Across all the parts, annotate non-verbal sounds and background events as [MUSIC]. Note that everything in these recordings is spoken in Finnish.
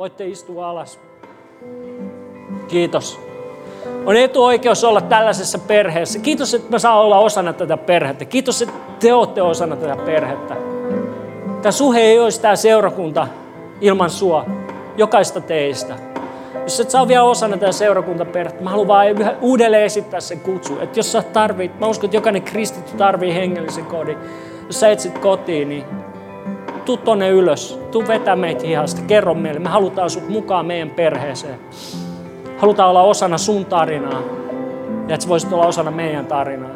Voitte istua alas. Kiitos. On etuoikeus olla tällaisessa perheessä. Kiitos, että mä saan olla osana tätä perhettä. Kiitos, että te olette osana tätä perhettä. Tämä suhe ei olisi tämä seurakunta ilman sua, jokaista teistä. Jos et saa vielä osana tätä seurakuntaperhettä, mä haluan vaan uudelleen esittää sen kutsu. Että jos sä tarvit, mä uskon, että jokainen kristitty tarvii hengellisen kodin. Jos sä etsit kotiin, niin tuu tonne ylös. Tuu vetää meitä hihasta. Kerro meille. Me halutaan sut mukaan meidän perheeseen. Halutaan olla osana sun tarinaa. Ja että sä voisit olla osana meidän tarinaa.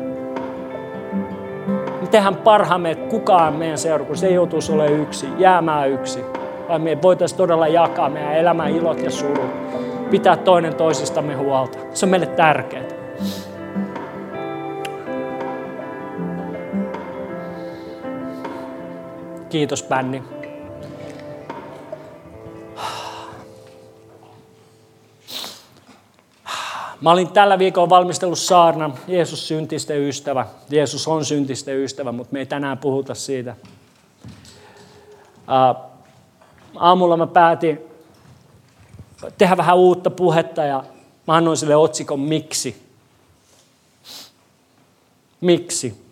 Me tehdään parhaamme, että kukaan meidän seurakunnassa ei joutuisi olemaan yksi, jäämään yksi. Vaan me voitaisiin todella jakaa meidän elämän ilot ja surut. Pitää toinen toisistamme huolta. Se on meille tärkeää. Kiitos, bändi. Mä olin tällä viikolla valmistellut saarna, Jeesus syntisten ystävä. Jeesus on syntisten ystävä, mutta me ei tänään puhuta siitä. aamulla mä päätin tehdä vähän uutta puhetta ja mä annoin sille otsikon Miksi. Miksi?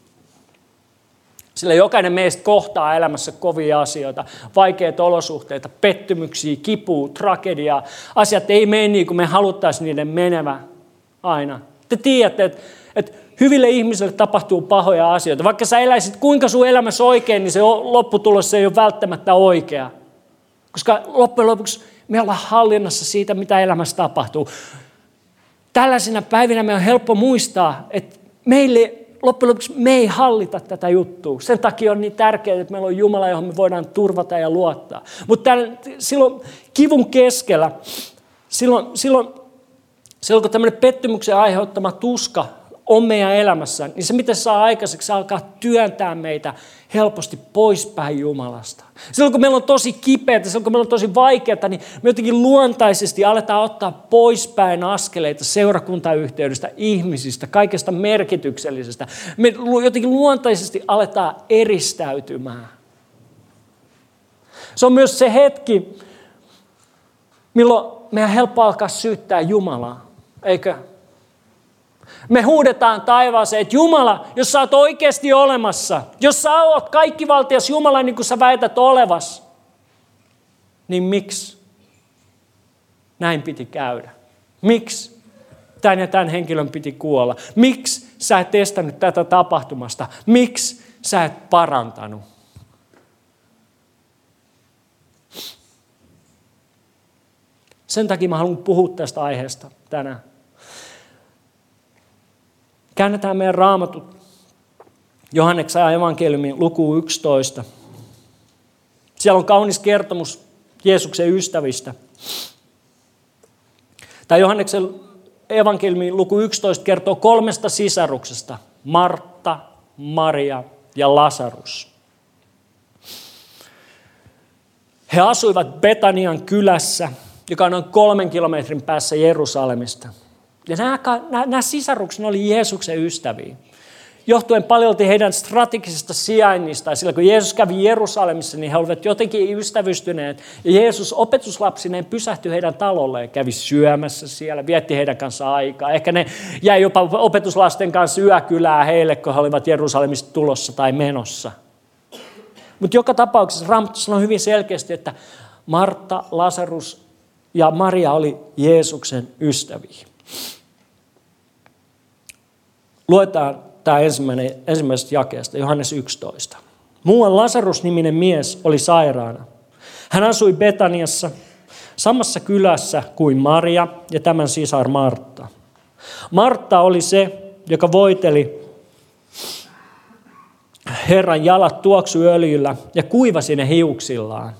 Sillä jokainen meistä kohtaa elämässä kovia asioita, vaikeita olosuhteita, pettymyksiä, kipua, tragediaa. Asiat ei mene niin kuin me haluttaisiin niiden menevä aina. Te tiedätte, että, että hyville ihmisille tapahtuu pahoja asioita. Vaikka sä eläisit kuinka sun elämässä oikein, niin se lopputulos ei ole välttämättä oikea. Koska loppujen lopuksi me ollaan hallinnassa siitä, mitä elämässä tapahtuu. Tällaisina päivinä me on helppo muistaa, että meille loppujen lopuksi me ei hallita tätä juttua. Sen takia on niin tärkeää, että meillä on Jumala, johon me voidaan turvata ja luottaa. Mutta silloin kivun keskellä, silloin, silloin, silloin kun tämmöinen pettymyksen aiheuttama tuska on meidän elämässä, niin se mitä se saa aikaiseksi, se alkaa työntää meitä helposti poispäin Jumalasta. Silloin kun meillä on tosi kipeätä, silloin kun meillä on tosi vaikeaa, niin me jotenkin luontaisesti aletaan ottaa poispäin askeleita seurakuntayhteydestä, ihmisistä, kaikesta merkityksellisestä. Me jotenkin luontaisesti aletaan eristäytymään. Se on myös se hetki, milloin meidän helppo alkaa syyttää Jumalaa, eikö? Me huudetaan taivaaseen, että Jumala, jos sä oot oikeasti olemassa, jos sä oot kaikkivaltias Jumala niin kuin sä väität olevas, niin miksi näin piti käydä? Miksi tämän ja tämän henkilön piti kuolla? Miksi sä et testannut tätä tapahtumasta? Miksi sä et parantanut? Sen takia mä haluan puhua tästä aiheesta tänään. Käännetään meidän raamatut Johanneksen evankeliumin luku 11. Siellä on kaunis kertomus Jeesuksen ystävistä. Tämä Johanneksen evankeliumin luku 11 kertoo kolmesta sisaruksesta. Martta, Maria ja Lasarus. He asuivat Betanian kylässä, joka on noin kolmen kilometrin päässä Jerusalemista – ja nämä, nämä, nämä sisarukset oli Jeesuksen ystäviä. Johtuen paljon heidän strategisesta sijainnista. Sillä kun Jeesus kävi Jerusalemissa, niin he olivat jotenkin ystävystyneet. Ja Jeesus opetuslapsineen pysähtyi heidän talolleen, kävi syömässä siellä, vietti heidän kanssa aikaa. Ehkä ne jäi jopa opetuslasten kanssa yökylää heille, kun he olivat Jerusalemista tulossa tai menossa. Mutta joka tapauksessa Raamattu sanoo hyvin selkeästi, että Martta, Lasarus ja Maria oli Jeesuksen ystäviä. Luetaan tämä ensimmäinen, ensimmäisestä jakeesta, Johannes 11. Muuan Lasarus-niminen mies oli sairaana. Hän asui Betaniassa, samassa kylässä kuin Maria ja tämän sisar Martta. Martta oli se, joka voiteli Herran jalat tuoksuöljyllä ja kuivasi ne hiuksillaan.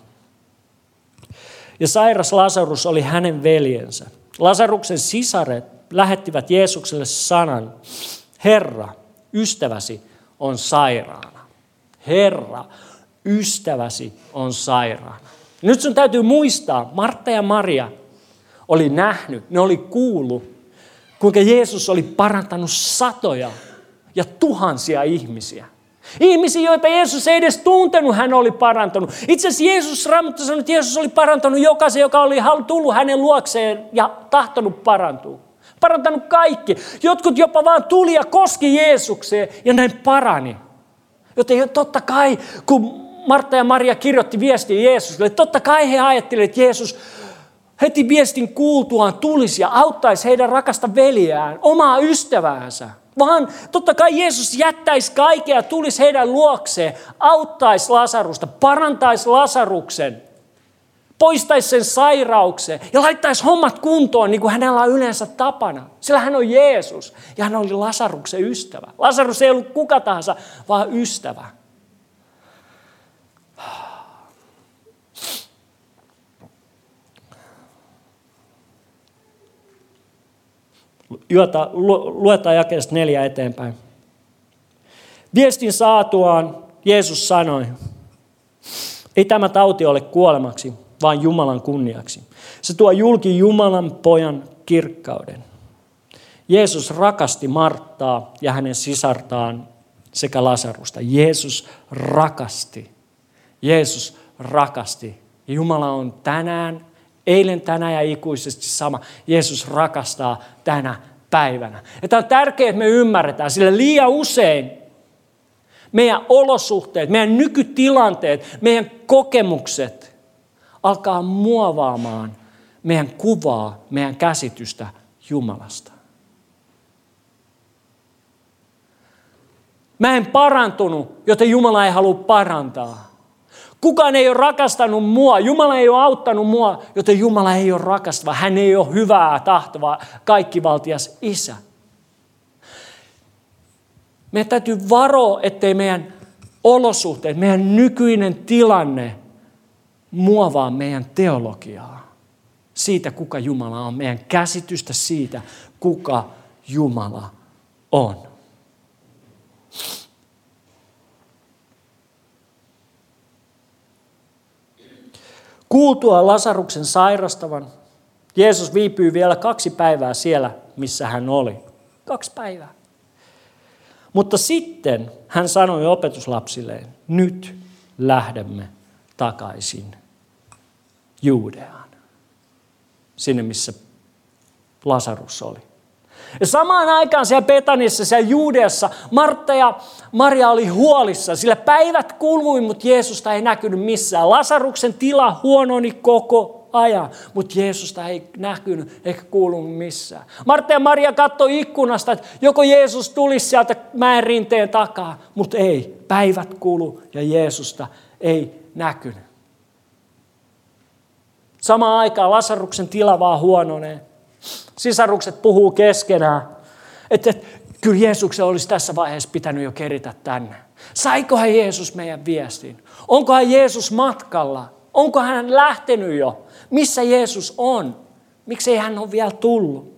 Ja sairas Lasarus oli hänen veljensä. Lasaruksen sisaret lähettivät Jeesukselle sanan, Herra, ystäväsi on sairaana. Herra, ystäväsi on sairaana. Nyt sun täytyy muistaa, Martta ja Maria oli nähnyt, ne oli kuullut, kuinka Jeesus oli parantanut satoja ja tuhansia ihmisiä. Ihmisiä, joita Jeesus ei edes tuntenut, hän oli parantanut. Itse asiassa Jeesus, Raamattu sanoi, että Jeesus oli parantanut jokaisen, joka oli tullut hänen luokseen ja tahtonut parantua. Parantanut kaikki. Jotkut jopa vaan tuli ja koski Jeesukseen ja näin parani. Joten totta kai, kun Martta ja Maria kirjoitti viestiä Jeesukselle, totta kai he ajattelivat, että Jeesus heti viestin kuultuaan tulisi ja auttaisi heidän rakasta veljään, omaa ystäväänsä. Vaan totta kai Jeesus jättäisi kaikkea tulisi heidän luokseen, auttaisi Lasarusta, parantaisi Lasaruksen, poistaisi sen sairauksen ja laittaisi hommat kuntoon niin kuin hänellä on yleensä tapana. Sillä hän on Jeesus ja hän oli Lasaruksen ystävä. Lasarus ei ollut kuka tahansa, vaan ystävä. Juota, luetaan jakeesta neljä eteenpäin. Viestin saatuaan Jeesus sanoi, ei tämä tauti ole kuolemaksi, vaan Jumalan kunniaksi. Se tuo julki Jumalan pojan kirkkauden. Jeesus rakasti Marttaa ja hänen sisartaan sekä Lasarusta. Jeesus rakasti. Jeesus rakasti. Jumala on tänään Eilen, tänään ja ikuisesti sama. Jeesus rakastaa tänä päivänä. Ja tämä on tärkeää, että me ymmärretään, sillä liian usein meidän olosuhteet, meidän nykytilanteet, meidän kokemukset alkaa muovaamaan meidän kuvaa, meidän käsitystä Jumalasta. Mä en parantunut, joten Jumala ei halua parantaa. Kukaan ei ole rakastanut mua, Jumala ei ole auttanut mua, joten Jumala ei ole rakastava. Hän ei ole hyvää tahtova, kaikkivaltias isä. Meidän täytyy varoa, ettei meidän olosuhteet, meidän nykyinen tilanne muovaa meidän teologiaa. Siitä, kuka Jumala on, meidän käsitystä siitä, kuka Jumala on. Kuultua Lasaruksen sairastavan, Jeesus viipyy vielä kaksi päivää siellä, missä hän oli. Kaksi päivää. Mutta sitten hän sanoi opetuslapsilleen, nyt lähdemme takaisin Juudeaan. Sinne, missä Lasarus oli. Ja samaan aikaan siellä Petanissa, siellä Juudeassa, Martta ja Maria oli huolissa, sillä päivät kului, mutta Jeesusta ei näkynyt missään. Lasaruksen tila huononi koko ajan, mutta Jeesusta ei näkynyt eikä kuulunut missään. Martta ja Maria katsoi ikkunasta, että joko Jeesus tulisi sieltä mäen rinteen takaa, mutta ei. Päivät kulu ja Jeesusta ei näkynyt. Samaan aikaan Lasaruksen tila vaan huononee. Sisarukset puhuu keskenään, että, että kyllä Jeesuksen olisi tässä vaiheessa pitänyt jo keritä tänne. Saikohan Jeesus meidän viestin? Onkohan Jeesus matkalla? Onko hän lähtenyt jo? Missä Jeesus on? Miksei hän ole vielä tullut?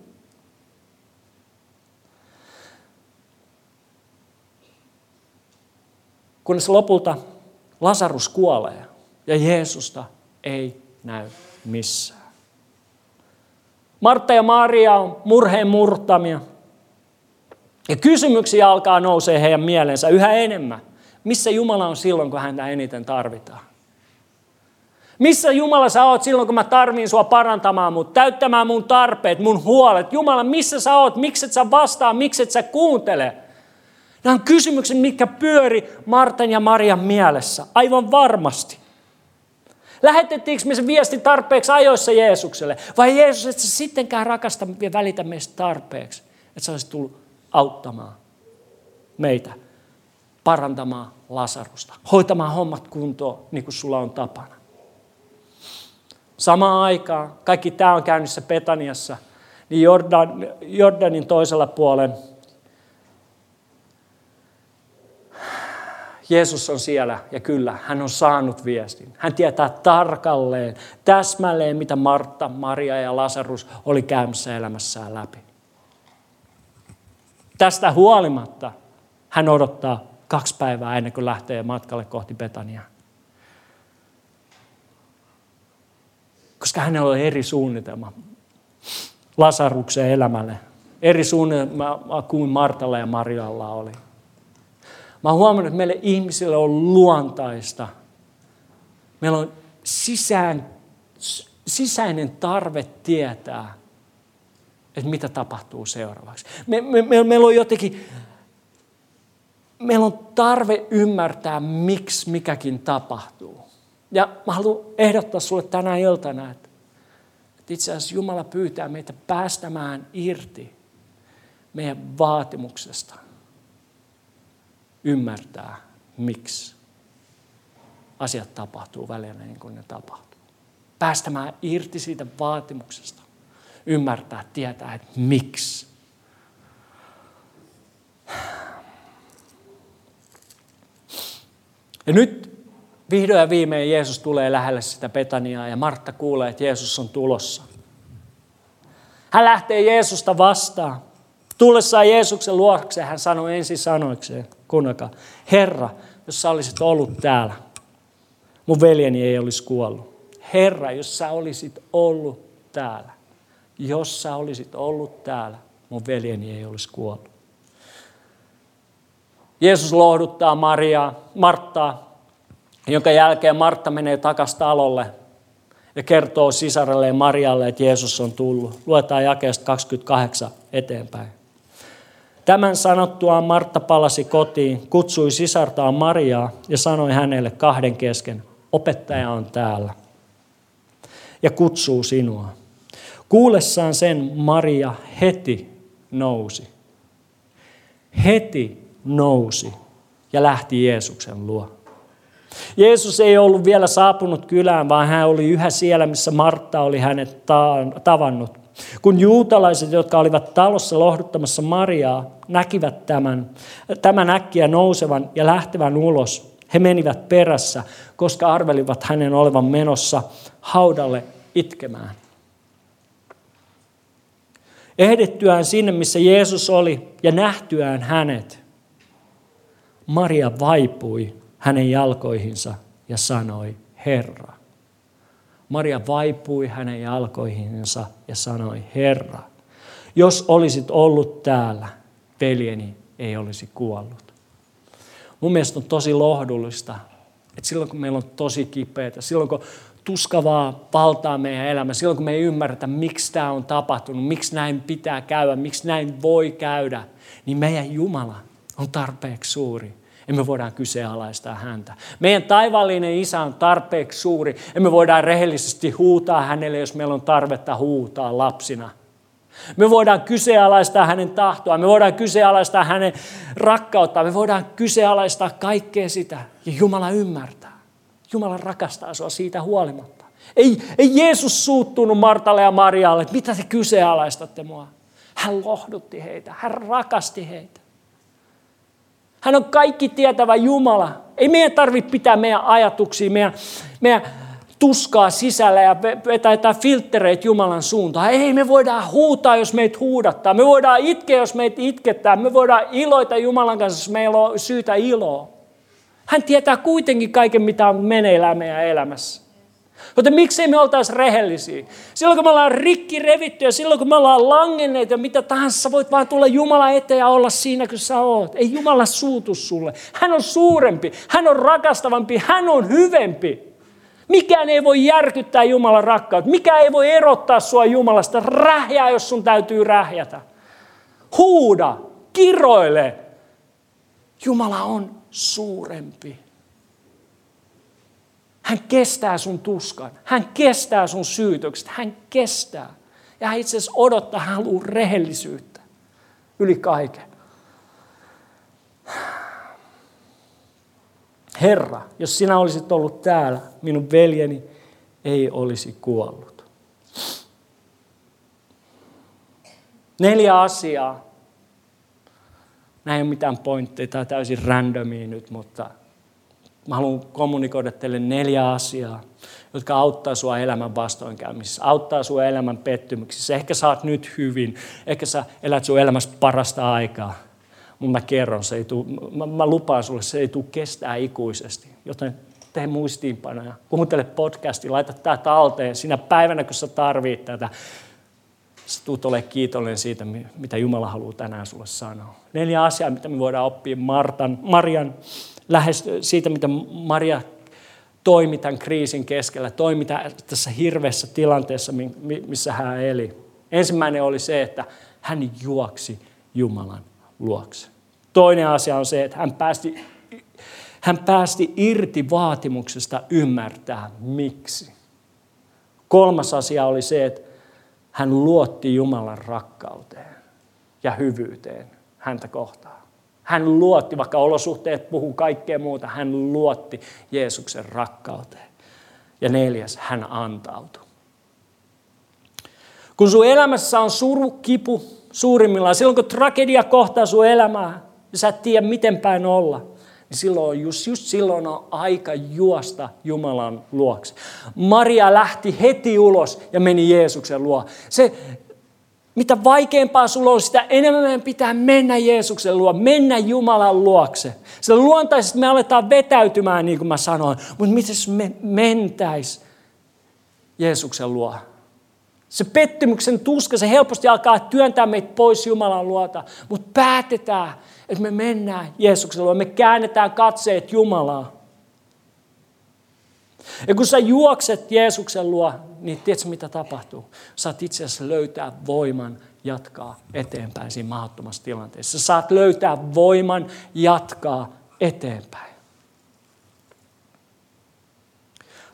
Kunnes lopulta Lasarus kuolee ja Jeesusta ei näy missään. Martta ja Maria on murheen murtamia. Ja kysymyksiä alkaa nousee heidän mielensä yhä enemmän. Missä Jumala on silloin, kun häntä eniten tarvitaan? Missä Jumala sä oot silloin, kun mä tarvin sua parantamaan mut, täyttämään mun tarpeet, mun huolet? Jumala, missä sä oot? Mikset sä vastaa? Mikset sä kuuntele? Nämä on kysymykset, mitkä pyöri Martan ja Marian mielessä. Aivan varmasti. Lähetettiinkö me se viesti tarpeeksi ajoissa Jeesukselle? Vai Jeesus, että sä sittenkään rakasta ja välitä meistä tarpeeksi? Että sä olisit tullut auttamaan meitä, parantamaan Lasarusta, hoitamaan hommat kuntoon niin kuin sulla on tapana. Samaan aikaan, kaikki tämä on käynnissä Petaniassa, niin Jordan, Jordanin toisella puolen Jeesus on siellä ja kyllä, hän on saanut viestin. Hän tietää tarkalleen, täsmälleen, mitä Martta, Maria ja Lasarus oli käymässä elämässään läpi. Tästä huolimatta hän odottaa kaksi päivää ennen kuin lähtee matkalle kohti Betania. Koska hänellä on eri suunnitelma Lasaruksen elämälle. Eri suunnitelma kuin Martalla ja Marialla oli. Mä oon huomannut, että meille ihmisille on luontaista. Meillä on sisään, sisäinen tarve tietää, että mitä tapahtuu seuraavaksi. Me, me, me, meillä on jotenkin, meillä on tarve ymmärtää, miksi mikäkin tapahtuu. Ja mä haluan ehdottaa sulle tänä iltana, että, että itse asiassa Jumala pyytää meitä päästämään irti meidän vaatimuksesta ymmärtää, miksi asiat tapahtuu välillä niin kuin ne tapahtuu. Päästämään irti siitä vaatimuksesta. Ymmärtää, tietää, että miksi. Ja nyt vihdoin ja viimein Jeesus tulee lähelle sitä Betaniaa ja Martta kuulee, että Jeesus on tulossa. Hän lähtee Jeesusta vastaan. Tullessaan Jeesuksen luokse hän sanoi ensin sanoikseen, kuunnelkaa, Herra, jos sä olisit ollut täällä, mun veljeni ei olisi kuollut. Herra, jos sä olisit ollut täällä, jos sä olisit ollut täällä, mun veljeni ei olisi kuollut. Jeesus lohduttaa Mariaa, Marttaa, jonka jälkeen Martta menee takaisin talolle ja kertoo sisarelle ja Marialle, että Jeesus on tullut. Luetaan jakeesta 28 eteenpäin. Tämän sanottuaan Martta palasi kotiin, kutsui sisartaan Mariaa ja sanoi hänelle kahden kesken, opettaja on täällä ja kutsuu sinua. Kuulessaan sen Maria heti nousi. Heti nousi ja lähti Jeesuksen luo. Jeesus ei ollut vielä saapunut kylään, vaan hän oli yhä siellä, missä Martta oli hänet tavannut. Kun juutalaiset, jotka olivat talossa lohduttamassa Mariaa, näkivät tämän, tämän äkkiä nousevan ja lähtevän ulos, he menivät perässä, koska arvelivat hänen olevan menossa haudalle itkemään. Ehdittyään sinne, missä Jeesus oli, ja nähtyään hänet, Maria vaipui hänen jalkoihinsa ja sanoi, Herra. Maria vaipui hänen jalkoihinsa ja sanoi, Herra, jos olisit ollut täällä, veljeni ei olisi kuollut. Mun mielestä on tosi lohdullista, että silloin kun meillä on tosi kipeätä, silloin kun tuskavaa valtaa meidän elämä, silloin kun me ei ymmärretä, miksi tämä on tapahtunut, miksi näin pitää käydä, miksi näin voi käydä, niin meidän Jumala on tarpeeksi suuri emme voidaan kyseenalaistaa häntä. Meidän taivaallinen isä on tarpeeksi suuri. Emme voidaan rehellisesti huutaa hänelle, jos meillä on tarvetta huutaa lapsina. Me voidaan kyseenalaistaa hänen tahtoa, me voidaan kyseenalaistaa hänen rakkautta, me voidaan kyseenalaistaa kaikkea sitä. Ja Jumala ymmärtää. Jumala rakastaa sinua siitä huolimatta. Ei, ei Jeesus suuttunut Martalle ja Marialle, että mitä te kyseenalaistatte mua. Hän lohdutti heitä, hän rakasti heitä. Hän on kaikki tietävä Jumala. Ei meidän tarvitse pitää meidän ajatuksia, meidän, meidän tuskaa sisällä ja vetää jotain filtreitä Jumalan suuntaan. Ei, me voidaan huutaa, jos meitä huudattaa. Me voidaan itkeä, jos meitä itkettää. Me voidaan iloita Jumalan kanssa, jos meillä on syytä iloa. Hän tietää kuitenkin kaiken, mitä on meneillään meidän elämässä. Joten miksei me oltaisi rehellisiä? Silloin kun me ollaan rikki revitty ja silloin kun me ollaan langenneet ja mitä tahansa, voit vaan tulla Jumala eteen ja olla siinä, kun sä oot. Ei Jumala suutu sulle. Hän on suurempi, hän on rakastavampi, hän on hyvempi. Mikään ei voi järkyttää Jumalan rakkautta. Mikä ei voi erottaa sua Jumalasta. Rähjää, jos sun täytyy rähjätä. Huuda, kiroile. Jumala on suurempi. Hän kestää sun tuskan. Hän kestää sun syytökset. Hän kestää. Ja hän itse asiassa odottaa, hän haluaa rehellisyyttä yli kaiken. Herra, jos sinä olisit ollut täällä, minun veljeni ei olisi kuollut. Neljä asiaa. Näin ei ole mitään pointteja, tai täysin randomia nyt, mutta Mä haluan kommunikoida teille neljä asiaa, jotka auttaa sua elämän vastoinkäymisissä, auttaa sua elämän pettymyksissä. Ehkä saat nyt hyvin, ehkä sä elät sun elämässä parasta aikaa. Mutta mä kerron, se ei tuu, mä, mä lupaan sulle, se ei tule kestää ikuisesti. Joten tee muistiinpanoja, kuuntele podcasti, laita tämä talteen. Sinä päivänä, kun sä tarvit tätä, sä tulet olemaan kiitollinen siitä, mitä Jumala haluaa tänään sulle sanoa. Neljä asiaa, mitä me voidaan oppia Martan, Marian lähes siitä, mitä Maria toimi tämän kriisin keskellä, toimi tässä hirveässä tilanteessa, missä hän eli. Ensimmäinen oli se, että hän juoksi Jumalan luokse. Toinen asia on se, että hän päästi, hän päästi irti vaatimuksesta ymmärtää miksi. Kolmas asia oli se, että hän luotti Jumalan rakkauteen ja hyvyyteen häntä kohtaan. Hän luotti, vaikka olosuhteet puhuu kaikkea muuta, hän luotti Jeesuksen rakkauteen. Ja neljäs, hän antautui. Kun sun elämässä on suru, kipu suurimmillaan, silloin kun tragedia kohtaa sun elämää, ja sä et tiedä miten päin olla, niin silloin just, just silloin on aika juosta Jumalan luokse. Maria lähti heti ulos ja meni Jeesuksen luo. Se, mitä vaikeampaa sulla on, sitä enemmän pitää mennä Jeesuksen luo, mennä Jumalan luokse. Se luontaisesti me aletaan vetäytymään, niin kuin mä sanoin, mutta miten me mentäis Jeesuksen luo? Se pettymyksen tuska, se helposti alkaa työntää meitä pois Jumalan luota, mutta päätetään, että me mennään Jeesuksen luo, me käännetään katseet Jumalaa. Ja kun sä juokset Jeesuksen luo, niin tiedätkö mitä tapahtuu? Saat itse asiassa löytää voiman jatkaa eteenpäin siinä mahdottomassa tilanteessa. Saat löytää voiman jatkaa eteenpäin.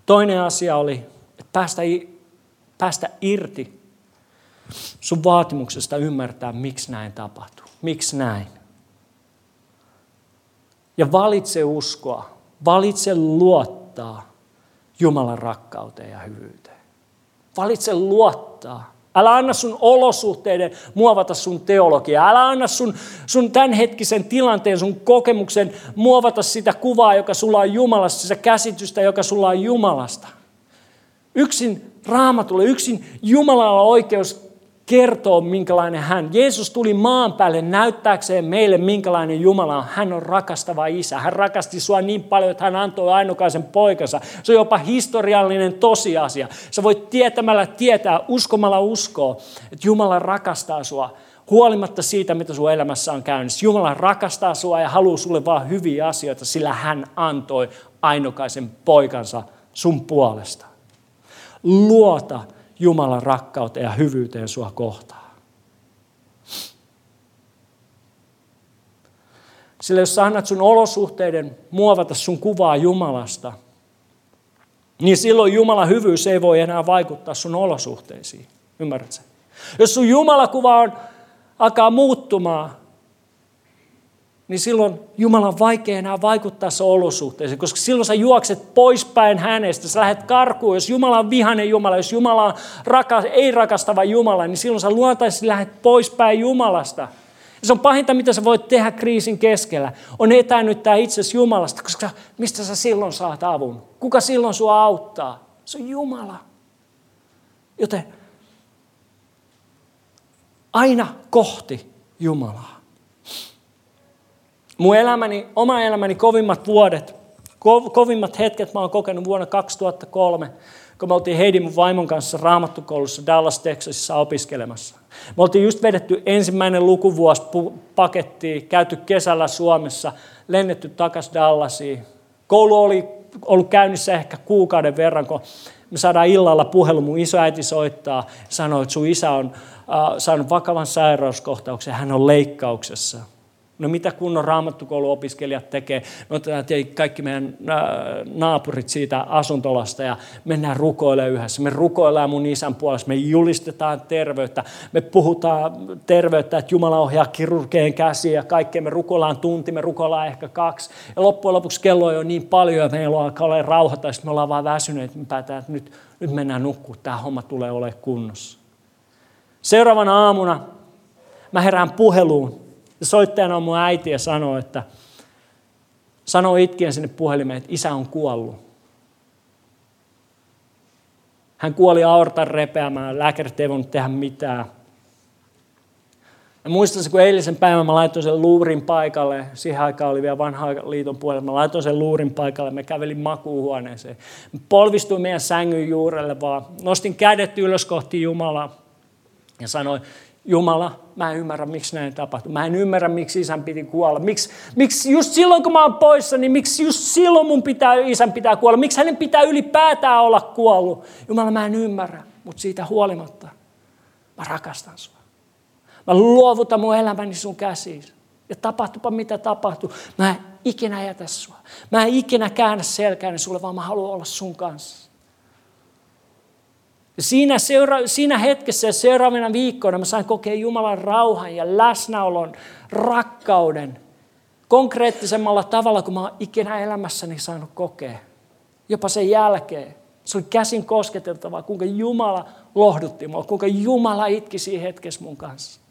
Toinen asia oli, että päästä, päästä irti sun vaatimuksesta ymmärtää, miksi näin tapahtuu. Miksi näin? Ja valitse uskoa, valitse luottaa Jumalan rakkauteen ja hyvyyteen. Valitse luottaa. Älä anna sun olosuhteiden muovata sun teologiaa. Älä anna sun, sun tämänhetkisen tilanteen, sun kokemuksen muovata sitä kuvaa, joka sulla on Jumalasta, sitä käsitystä, joka sulla on Jumalasta. Yksin raamatulle, yksin Jumalalla oikeus kertoo, minkälainen hän. Jeesus tuli maan päälle näyttääkseen meille, minkälainen Jumala on. Hän on rakastava isä. Hän rakasti sua niin paljon, että hän antoi ainokaisen poikansa. Se on jopa historiallinen tosiasia. Sä voit tietämällä tietää, uskomalla uskoa, että Jumala rakastaa sua huolimatta siitä, mitä sun elämässä on käynnissä. Jumala rakastaa sua ja haluaa sulle vaan hyviä asioita, sillä hän antoi ainokaisen poikansa sun puolesta. Luota Jumalan rakkauteen ja hyvyyteen sua kohtaan. Sillä jos sä annat sun olosuhteiden muovata sun kuvaa Jumalasta, niin silloin Jumalan hyvyys ei voi enää vaikuttaa sun olosuhteisiin. Ymmärrätkö? Jos sun Jumalakuva on, alkaa muuttumaan, niin silloin Jumala on vaikea enää vaikuttaa se olosuhteeseen, koska silloin sä juokset poispäin hänestä, sä lähdet karkuun. Jos Jumala on vihainen Jumala, jos Jumala on raka, ei rakastava Jumala, niin silloin sä luontaisesti lähdet poispäin Jumalasta. Ja se on pahinta, mitä sä voit tehdä kriisin keskellä, on etäännyttää itsesi Jumalasta, koska mistä sä silloin saat avun? Kuka silloin sua auttaa? Se on Jumala. Joten aina kohti Jumalaa. Mun elämäni, oma elämäni kovimmat vuodet, kovimmat hetket mä oon kokenut vuonna 2003, kun me oltiin Heidi mun vaimon kanssa raamattukoulussa Dallas, Texasissa opiskelemassa. Me oltiin just vedetty ensimmäinen lukuvuosi pakettiin, käyty kesällä Suomessa, lennetty takaisin Dallasiin. Koulu oli ollut käynnissä ehkä kuukauden verran, kun me saadaan illalla puhelu, mun isoäiti soittaa, sanoo, että sun isä on äh, saanut vakavan sairauskohtauksen, hän on leikkauksessa. No mitä kunnon raamattukouluopiskelijat tekee? Me otetaan kaikki meidän naapurit siitä asuntolasta ja mennään rukoilemaan yhdessä. Me rukoillaan mun isän puolesta, me julistetaan terveyttä, me puhutaan terveyttä, että Jumala ohjaa kirurgeen käsiä ja kaikkea. Me rukoillaan tunti, me rukoillaan ehkä kaksi. Ja loppujen lopuksi kello on jo niin paljon ja meillä alkaa olla rauha tai me ollaan vaan väsyneet, me päätään, että nyt, nyt mennään nukkuu, tämä homma tulee olemaan kunnossa. Seuraavana aamuna mä herään puheluun ja soittajana on mun äiti ja sanoo, että sanoi itkien sinne puhelimeen, että isä on kuollut. Hän kuoli aortan repeämään, lääkärit ei voinut tehdä mitään. Ja muistan, kun eilisen päivän mä laitoin sen luurin paikalle, siihen aikaan oli vielä vanha liiton puolella, mä laitoin sen luurin paikalle, mä kävelin makuuhuoneeseen. Mä polvistuin meidän sängyn juurelle vaan, nostin kädet ylös kohti Jumalaa ja sanoin, Jumala, mä en ymmärrä, miksi näin tapahtui. Mä en ymmärrä, miksi isän piti kuolla. Miksi, miksi just silloin, kun mä oon poissa, niin miksi just silloin mun pitää, isän pitää kuolla? Miksi hänen pitää ylipäätään olla kuollut? Jumala, mä en ymmärrä, mutta siitä huolimatta mä rakastan sua. Mä luovutan mun elämäni sun käsiin. Ja tapahtupa mitä tapahtuu, mä en ikinä jätä sua. Mä en ikinä käännä selkääni sulle, vaan mä haluan olla sun kanssa. Siinä, seura- siinä hetkessä ja seuraavina viikkoina mä sain kokea Jumalan rauhan ja läsnäolon, rakkauden konkreettisemmalla tavalla kuin mä oon ikinä elämässäni saanut kokea. Jopa sen jälkeen. Se oli käsin kosketeltavaa, kuinka Jumala lohdutti mua, kuinka Jumala itki siinä hetkessä mun kanssa.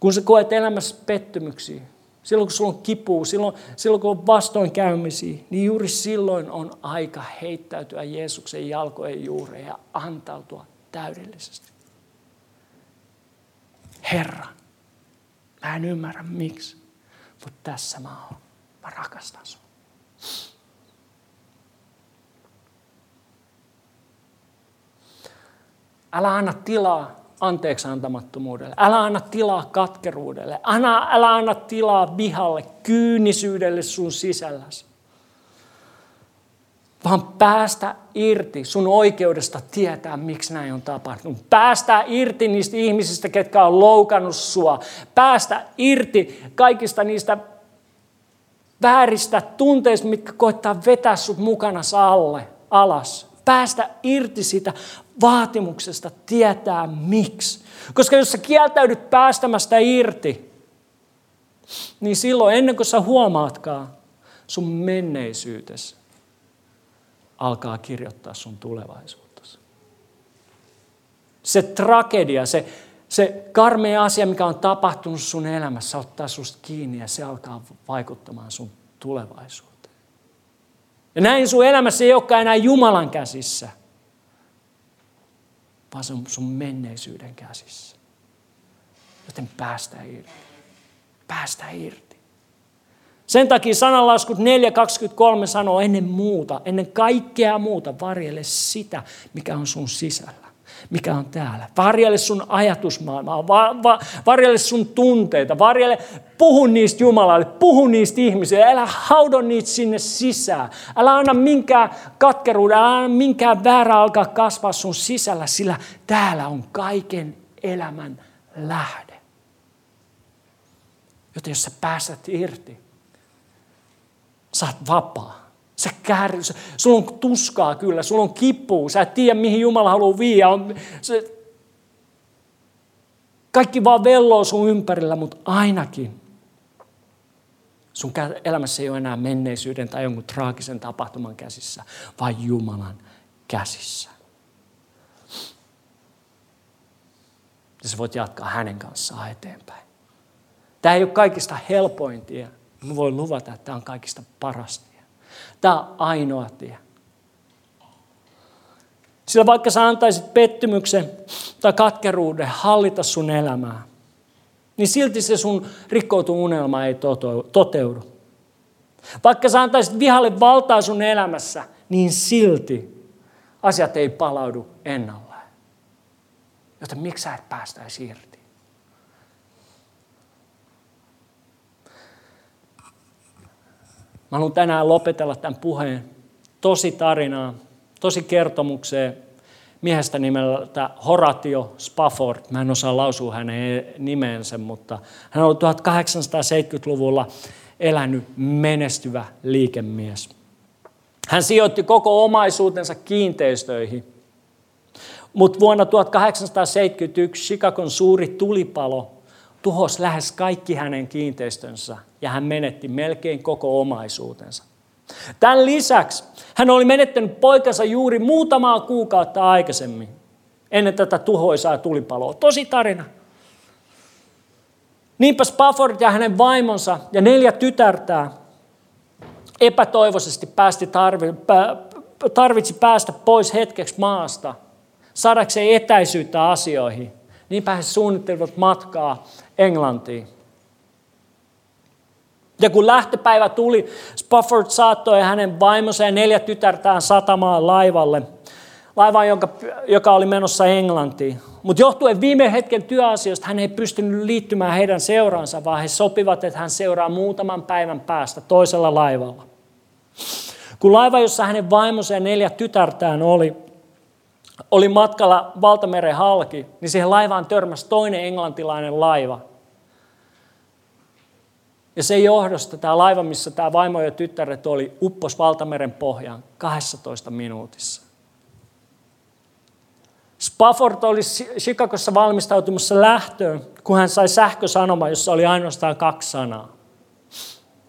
Kun sä koet elämässä pettymyksiä, silloin kun sulla on kipua, silloin, silloin kun on vastoinkäymisiä, niin juuri silloin on aika heittäytyä Jeesuksen jalkojen juureen ja antautua täydellisesti. Herra, mä en ymmärrä miksi, mutta tässä mä oon. Mä rakastan sinua. Älä anna tilaa anteeksi antamattomuudelle. Älä anna tilaa katkeruudelle. Älä, älä anna tilaa vihalle, kyynisyydelle sun sisälläsi. Vaan päästä irti sun oikeudesta tietää, miksi näin on tapahtunut. Päästä irti niistä ihmisistä, ketkä on loukannut sua. Päästä irti kaikista niistä vääristä tunteista, mitkä koittaa vetää sut mukana alle, alas. Päästä irti sitä vaatimuksesta tietää miksi. Koska jos sä kieltäydyt päästämästä irti, niin silloin ennen kuin sä huomaatkaan, sun menneisyytesi alkaa kirjoittaa sun tulevaisuuttasi. Se tragedia, se, se karmea asia, mikä on tapahtunut sun elämässä, ottaa susta kiinni ja se alkaa vaikuttamaan sun tulevaisuuteen. Ja näin sun elämässä ei olekaan enää Jumalan käsissä, vaan se on sun menneisyyden käsissä. Joten päästä irti. Päästä irti. Sen takia sananlaskut 4.23 sanoo ennen muuta, ennen kaikkea muuta, varjele sitä, mikä on sun sisällä mikä on täällä. Varjele sun ajatusmaailmaa, va, va, varjele sun tunteita, varjele, puhu niistä Jumalalle, puhu niistä ihmisille, älä haudo niitä sinne sisään. Älä anna minkään katkeruuden, älä anna minkään väärää alkaa kasvaa sun sisällä, sillä täällä on kaiken elämän lähde. Joten jos sä pääset irti, sä oot vapaa. Sä kär, sulla on tuskaa kyllä, sulla on kipua, sä et tiedä mihin Jumala haluaa viiä. On, se, kaikki vaan velloo sun ympärillä, mutta ainakin sun elämässä ei ole enää menneisyyden tai jonkun traagisen tapahtuman käsissä, vaan Jumalan käsissä. Ja sä voit jatkaa hänen kanssaan eteenpäin. Tämä ei ole kaikista helpointia. Mä voin luvata, että tämä on kaikista parasta. Tämä on ainoa tie. Sillä vaikka sä antaisit pettymyksen tai katkeruuden hallita sun elämää, niin silti se sun rikkoutu unelma ei toteudu. Vaikka sä antaisit vihalle valtaa sun elämässä, niin silti asiat ei palaudu ennalleen. Joten miksi sä et päästäisi irti? Mä haluan tänään lopetella tämän puheen tosi tarinaa, tosi kertomukseen miehestä nimeltä Horatio Spafford. Mä en osaa lausua hänen nimensä, mutta hän on 1870-luvulla elänyt menestyvä liikemies. Hän sijoitti koko omaisuutensa kiinteistöihin. Mutta vuonna 1871 Chicagon suuri tulipalo tuhosi lähes kaikki hänen kiinteistönsä ja hän menetti melkein koko omaisuutensa. Tämän lisäksi hän oli menettänyt poikansa juuri muutamaa kuukautta aikaisemmin, ennen tätä tuhoisaa tulipaloa. Tosi tarina. Niinpä Spafford ja hänen vaimonsa ja neljä tytärtää epätoivoisesti päästi tarvi, tarvitsi päästä pois hetkeksi maasta, saadakseen etäisyyttä asioihin. Niinpä he suunnittelivat matkaa Englantiin. Ja kun lähtöpäivä tuli, Spafford saattoi hänen vaimonsa ja neljä tytärtään satamaan laivalle. Laivaan, joka, joka oli menossa Englantiin. Mutta johtuen viime hetken työasioista hän ei pystynyt liittymään heidän seuraansa, vaan he sopivat, että hän seuraa muutaman päivän päästä toisella laivalla. Kun laiva, jossa hänen vaimonsa ja neljä tytärtään oli, oli matkalla valtameren halki, niin siihen laivaan törmäsi toinen englantilainen laiva. Ja sen johdosta tämä laiva, missä tämä vaimo ja tyttäret oli, uppos valtameren pohjaan 12 minuutissa. Spafford oli Chicagossa valmistautumassa lähtöön, kun hän sai sähkösanoma, jossa oli ainoastaan kaksi sanaa.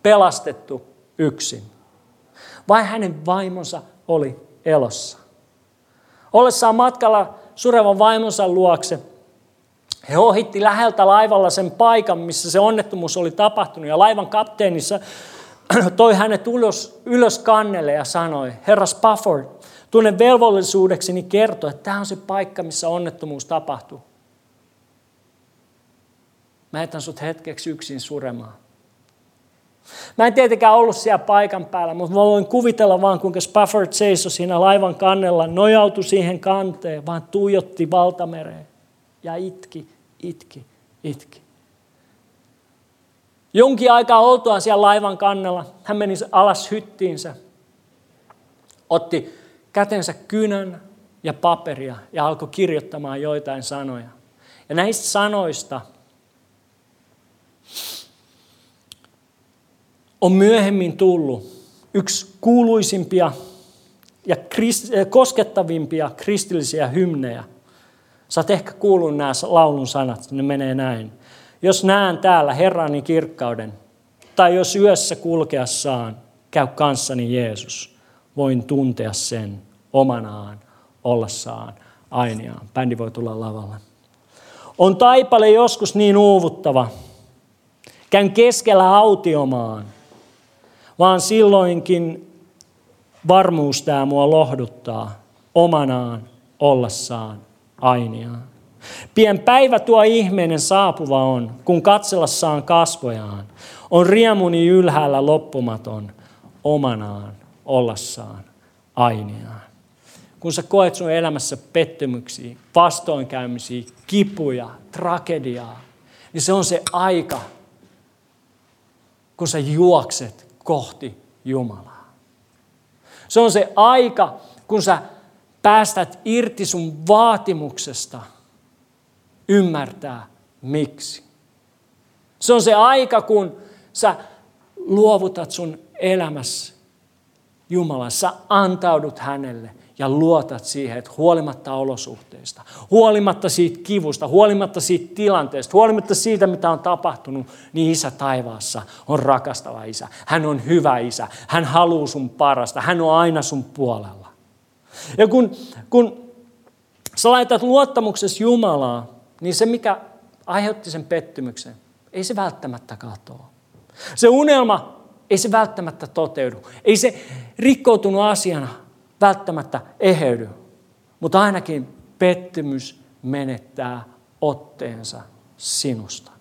Pelastettu yksin. Vai hänen vaimonsa oli elossa. Ollessaan matkalla surevan vaimonsa luokse, he ohitti läheltä laivalla sen paikan, missä se onnettomuus oli tapahtunut. Ja laivan kapteenissa [CLEARS THROAT] toi hänet ylös, ylös kannelle ja sanoi, herra Spafford, tunnen velvollisuudekseni kertoa, että tämä on se paikka, missä onnettomuus tapahtuu. Mä jätän sut hetkeksi yksin suremaan. Mä en tietenkään ollut siellä paikan päällä, mutta mä voin kuvitella vaan, kuinka Spafford seisoi siinä laivan kannella, nojautui siihen kanteen, vaan tuijotti valtamereen ja itki, itki, itki. Jonkin aikaa oltuaan siellä laivan kannella, hän meni alas hyttiinsä, otti kätensä kynän ja paperia ja alkoi kirjoittamaan joitain sanoja. Ja näistä sanoista on myöhemmin tullut yksi kuuluisimpia ja koskettavimpia kristillisiä hymnejä. Sä oot ehkä kuullut nämä laulun sanat, ne menee näin. Jos näen täällä Herrani kirkkauden, tai jos yössä kulkea saan, käy kanssani Jeesus, voin tuntea sen omanaan, ollassaan, ainiaan. Bändi voi tulla lavalle. On taipale joskus niin uuvuttava, käyn keskellä autiomaan, vaan silloinkin varmuus tämä mua lohduttaa omanaan ollessaan ainiaan. Pien päivä tuo ihmeinen saapuva on, kun katsellassaan kasvojaan. On riemuni ylhäällä loppumaton omanaan ollassaan ainiaan. Kun sä koet sun elämässä pettymyksiä, vastoinkäymisiä, kipuja, tragediaa, niin se on se aika, kun sä juokset kohti Jumalaa. Se on se aika, kun sä päästät irti sun vaatimuksesta ymmärtää miksi. Se on se aika, kun sä luovutat sun elämässä Jumalan. Sä antaudut hänelle ja luotat siihen, että huolimatta olosuhteista, huolimatta siitä kivusta, huolimatta siitä tilanteesta, huolimatta siitä, mitä on tapahtunut, niin isä taivaassa on rakastava isä. Hän on hyvä isä. Hän haluaa sun parasta. Hän on aina sun puolella. Ja kun, kun sä laitat luottamuksessa Jumalaa, niin se, mikä aiheutti sen pettymyksen, ei se välttämättä katoa. Se unelma ei se välttämättä toteudu. Ei se rikkoutunut asiana välttämättä eheydy. Mutta ainakin pettymys menettää otteensa sinusta.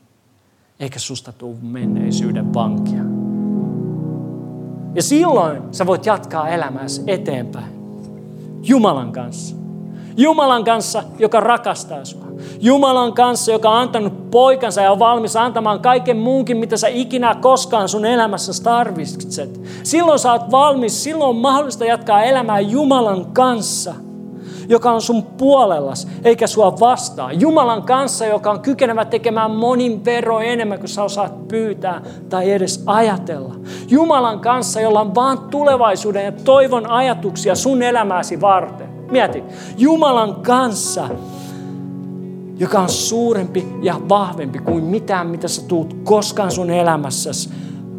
Eikä susta tule menneisyyden vankia. Ja silloin sä voit jatkaa elämääsi eteenpäin. Jumalan kanssa. Jumalan kanssa, joka rakastaa sinua. Jumalan kanssa, joka on antanut poikansa ja on valmis antamaan kaiken muunkin, mitä sä ikinä koskaan sun elämässä tarvitset. Silloin sä oot valmis, silloin on mahdollista jatkaa elämää Jumalan kanssa, joka on sun puolellas, eikä sua vastaa. Jumalan kanssa, joka on kykenevä tekemään monin vero enemmän kuin sä osaat pyytää tai edes ajatella. Jumalan kanssa, jolla on vaan tulevaisuuden ja toivon ajatuksia sun elämääsi varten. Mieti, Jumalan kanssa, joka on suurempi ja vahvempi kuin mitään, mitä sä tuut koskaan sun elämässäsi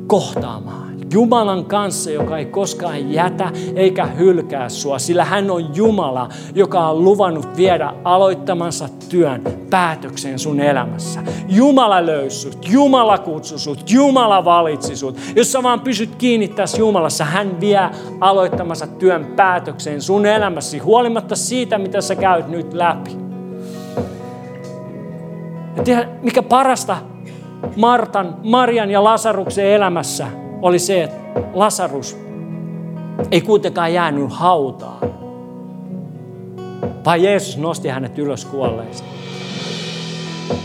kohtaamaan. Jumalan kanssa, joka ei koskaan jätä eikä hylkää sua, sillä hän on Jumala, joka on luvannut viedä aloittamansa työn päätökseen sun elämässä. Jumala löysi sut, Jumala kutsui sut, Jumala valitsi sut. Jos sä vaan pysyt kiinni tässä Jumalassa, hän vie aloittamansa työn päätökseen sun elämässi, huolimatta siitä, mitä sä käyt nyt läpi. Ja tiedä, mikä parasta Martan, Marian ja Lasaruksen elämässä oli se, että Lasarus ei kuitenkaan jäänyt hautaan, vaan Jeesus nosti hänet ylös kuolleista.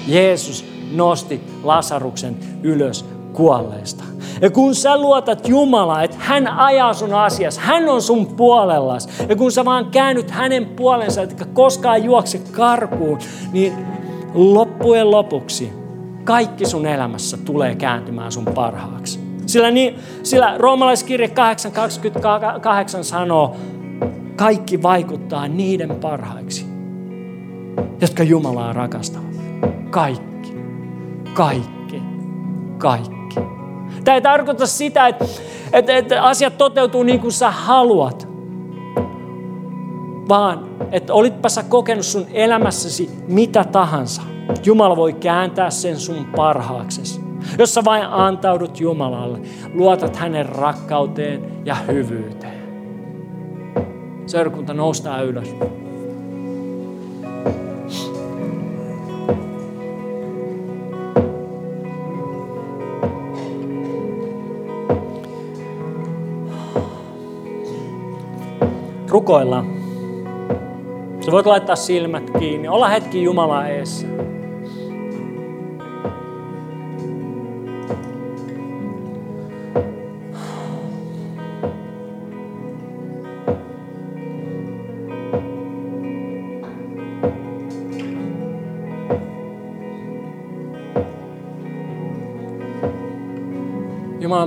Jeesus nosti Lasaruksen ylös kuolleista. Ja kun sä luotat Jumalaa, että hän ajaa sun asias, hän on sun puolellas. Ja kun sä vaan käännyt hänen puolensa, että koskaan juokse karkuun, niin loppujen lopuksi kaikki sun elämässä tulee kääntymään sun parhaaksi. Sillä, niin, sillä roomalaiskirje 8.28 sanoo, kaikki vaikuttaa niiden parhaiksi, jotka Jumalaa rakastavat. Kaikki. Kaikki. Kaikki. Tämä ei tarkoita sitä, että, että, että asiat toteutuu niin kuin sä haluat, vaan että olitpa sä kokenut sun elämässäsi mitä tahansa. Jumala voi kääntää sen sun parhaaksesi. Jos sä vain antaudut Jumalalle, luotat hänen rakkauteen ja hyvyyteen. Seurakunta noustaa ylös. Rukoillaan. Sä voit laittaa silmät kiinni, olla hetki Jumala eessä.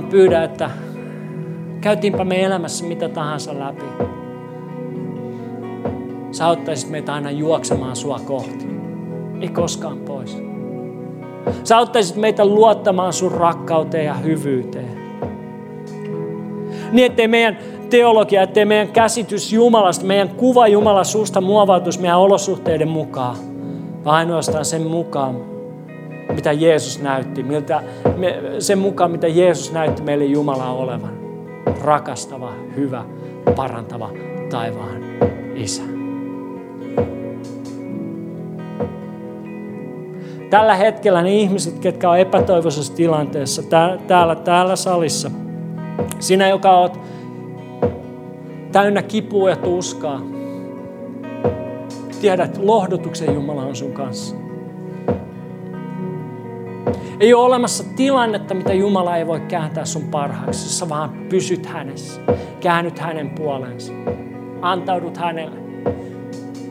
Jumala pyydä, että käytiinpä me elämässä mitä tahansa läpi. Sä auttaisit meitä aina juoksemaan sua kohti. Ei koskaan pois. Sä auttaisit meitä luottamaan sun rakkauteen ja hyvyyteen. Niin, ettei meidän teologia, ettei meidän käsitys Jumalasta, meidän kuva Jumala susta muovautuisi meidän olosuhteiden mukaan, vaan ainoastaan sen mukaan, mitä Jeesus näytti, miltä, sen mukaan, mitä Jeesus näytti meille Jumala olevan. Rakastava, hyvä, parantava taivaan Isä. Tällä hetkellä ne ihmiset, ketkä on epätoivoisessa tilanteessa täällä, täällä salissa, sinä, joka oot täynnä kipua ja tuskaa, tiedät, lohdutuksen Jumala on sun kanssa. Ei ole olemassa tilannetta, mitä Jumala ei voi kääntää sun parhaaksi, jos sä vaan pysyt hänessä, käännyt hänen puolensa, antaudut hänelle.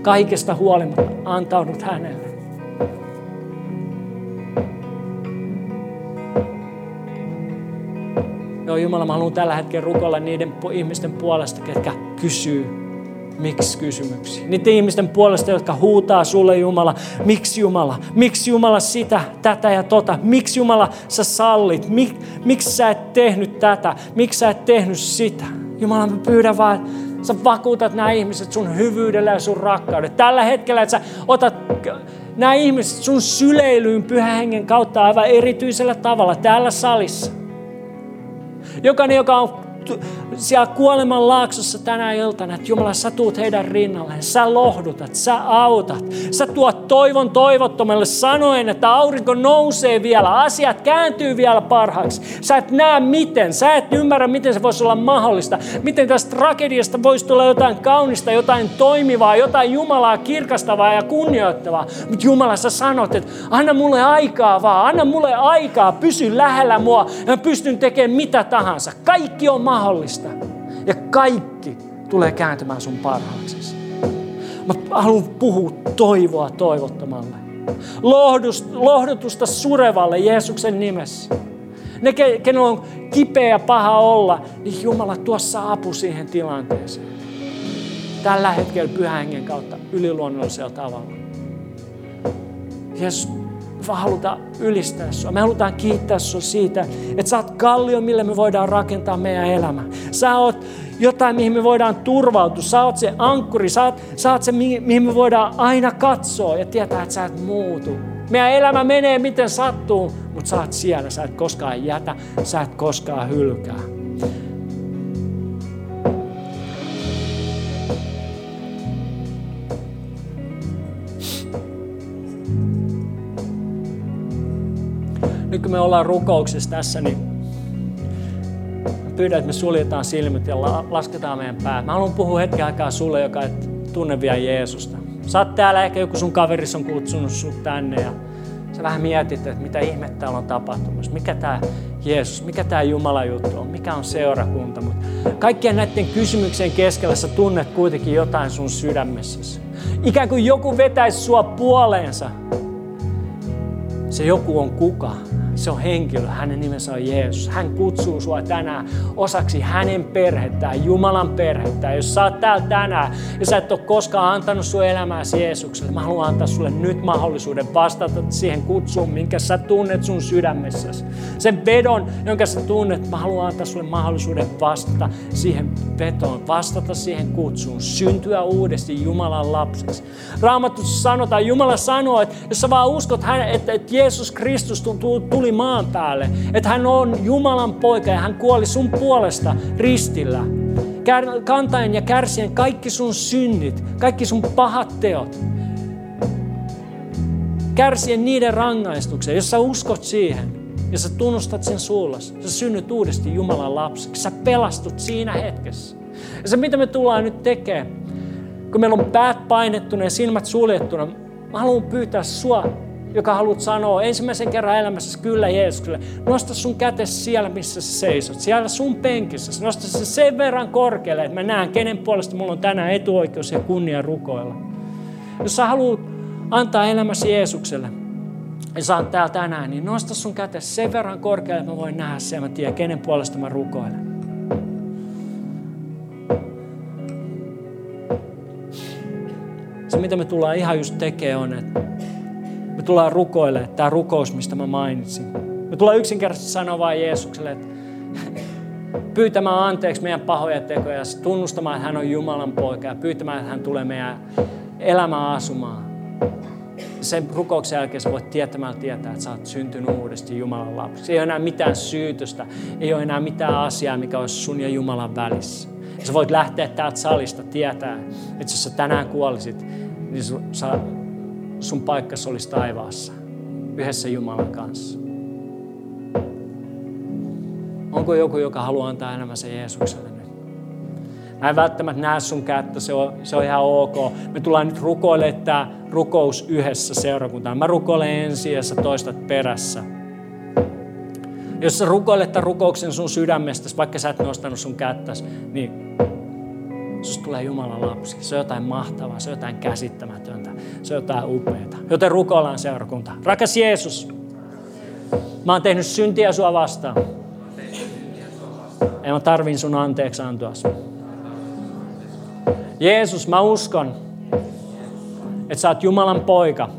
Kaikesta huolimatta antaudut hänelle. Joo Jumala, mä haluan tällä hetkellä rukoilla niiden ihmisten puolesta, ketkä kysyy miksi kysymyksiä. Niiden ihmisten puolesta, jotka huutaa sulle Jumala, miksi Jumala, miksi Jumala sitä, tätä ja tota, miksi Jumala sä sallit, Mik, miksi sä et tehnyt tätä, miksi sä et tehnyt sitä. Jumala, mä pyydän vaan, että sä vakuutat nämä ihmiset sun hyvyydellä ja sun rakkaudella. Tällä hetkellä, että sä otat nämä ihmiset sun syleilyyn pyhän hengen kautta aivan erityisellä tavalla täällä salissa. Jokainen, joka on siellä kuoleman laaksossa tänä iltana, että Jumala, sä tuut heidän rinnalleen, sä lohdutat, sä autat, sä tuot toivon toivottomalle sanoen, että aurinko nousee vielä, asiat kääntyy vielä parhaaksi. Sä et näe miten, sä et ymmärrä miten se voisi olla mahdollista, miten tästä tragediasta voisi tulla jotain kaunista, jotain toimivaa, jotain Jumalaa kirkastavaa ja kunnioittavaa. Mutta Jumala, sä sanot, että anna mulle aikaa vaan, anna mulle aikaa, pysy lähellä mua ja mä pystyn tekemään mitä tahansa. Kaikki on mahdollista mahdollista. Ja kaikki tulee kääntymään sun parhaaksi. Mä haluan puhua toivoa toivottomalle. lohdutusta surevalle Jeesuksen nimessä. Ne, kenellä on kipeä ja paha olla, niin Jumala tuossa apu siihen tilanteeseen. Tällä hetkellä pyhän hengen kautta yliluonnollisella tavalla. Jeesus, vaan halutaan ylistää sua. Me halutaan kiittää sua siitä, että sä oot kallio, millä me voidaan rakentaa meidän elämä. Sä oot jotain, mihin me voidaan turvautua. Sä oot se ankkuri, sä oot, sä oot se, mihin me voidaan aina katsoa ja tietää, että sä et muutu. Meidän elämä menee miten sattuu, mutta sä oot siellä. Sä et koskaan jätä, sä et koskaan hylkää. Kun me ollaan rukouksessa tässä, niin pyydän, että me suljetaan silmät ja lasketaan meidän päät. Mä haluan puhua hetken aikaa sulle, joka et tunne vielä Jeesusta. Sä oot täällä, ehkä joku sun kaveris on kutsunut sut tänne ja sä vähän mietit, että mitä ihmettä täällä on tapahtumassa. Mikä tämä Jeesus, mikä tämä Jumala juttu on, mikä on seurakunta. Mutta kaikkien näiden kysymyksen keskellä sä tunnet kuitenkin jotain sun sydämessäsi. Ikään kuin joku vetäisi sua puoleensa. Se joku on kuka? Se on henkilö, hänen nimensä on Jeesus. Hän kutsuu sua tänään osaksi hänen perhettään, Jumalan perhettä. Jos sä oot täällä tänään ja sä et ole koskaan antanut sun elämääsi Jeesukselle, mä haluan antaa sulle nyt mahdollisuuden vastata siihen kutsuun, minkä sä tunnet sun sydämessäsi. Sen vedon, jonka sä tunnet, mä haluan antaa sulle mahdollisuuden vastata siihen vetoon, vastata siihen kutsuun, syntyä uudesti Jumalan lapseksi. Raamatussa sanotaan, Jumala sanoo, että jos sä vaan uskot, että Jeesus Kristus tuli tuli maan päälle, että hän on Jumalan poika ja hän kuoli sun puolesta ristillä. Kantaen ja kärsien kaikki sun synnit, kaikki sun pahat teot. Kärsien niiden rangaistuksen, jos sä uskot siihen ja sä tunnustat sen suulla, sä synnyt uudesti Jumalan lapseksi. Sä pelastut siinä hetkessä. Ja se mitä me tullaan nyt tekemään, kun meillä on päät painettuna ja silmät suljettuna, mä haluan pyytää sua joka haluat sanoa ensimmäisen kerran elämässä kyllä Jeesukselle, nosta sun kätes siellä, missä sä seisot, siellä sun penkissä. Nosta se sen verran korkealle, että mä näen, kenen puolesta mulla on tänään etuoikeus ja kunnia rukoilla. Jos sä haluat antaa elämäsi Jeesukselle, ja sä oot täällä tänään, niin nosta sun kätes sen verran korkealle, että mä voin nähdä sen, mä tiedän, kenen puolesta mä rukoilen. Se, mitä me tullaan ihan just tekemään, on, että me tullaan rukoilemaan tämä rukous, mistä mä mainitsin. Me tullaan yksinkertaisesti sanoa vain Jeesukselle, että pyytämään anteeksi meidän pahoja tekoja, tunnustamaan, että hän on Jumalan poika ja pyytämään, että hän tulee meidän elämään asumaan. Sen rukouksen jälkeen sä voit tietämällä tietää, että sä oot syntynyt uudesti Jumalan lapsi. Ei ole enää mitään syytöstä, ei ole enää mitään asiaa, mikä olisi sun ja Jumalan välissä. Ja sä voit lähteä täältä salista tietää, että jos sä tänään kuolisit, niin sä sun paikkasi olisi taivaassa yhdessä Jumalan kanssa. Onko joku, joka haluaa antaa elämänsä Jeesukselle nyt? Mä en välttämättä näe sun kättä, se on, se on ihan ok. Me tullaan nyt rukoilemaan tämä rukous yhdessä seurakuntaan. Mä rukoilen ensin ja sä toistat perässä. Jos sä rukoilet tämän rukouksen sun sydämestä, vaikka sä et nostanut sun kättäsi, niin Susta tulee Jumalan lapsi. Se on jotain mahtavaa, se on jotain käsittämätöntä, se on jotain upeaa. Joten rukoillaan seurakunta. Rakas Jeesus, mä oon tehnyt syntiä sua vastaan. Ja mä tarvin sun anteeksi antoa. Jeesus, mä uskon, että sä oot Jumalan poika.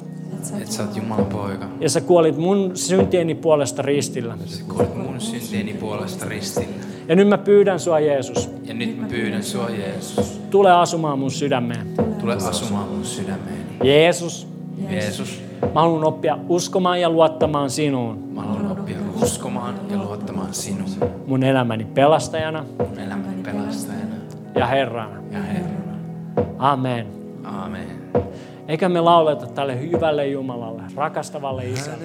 Että sä oot Jumalan poika. Ja sä kuolit mun syntieni puolesta ristillä. Sä kuolit mun syntieni puolesta ristillä. Ja nyt mä pyydän sua Jeesus. Ja nyt mä pyydän sua Jeesus. Tule asumaan mun sydämeen. Tule asumaan mun sydämeen. Jeesus. Jeesus. Mä haluan oppia uskomaan ja luottamaan sinuun. Mä haluan oppia uskomaan ja luottamaan sinuun. Mun elämäni pelastajana. Mun elämäni pelastajana. Ja Herrana. Ja Herrana. Amen. Amen. Eikä me lauleta tälle hyvälle Jumalalle, rakastavalle Isälle.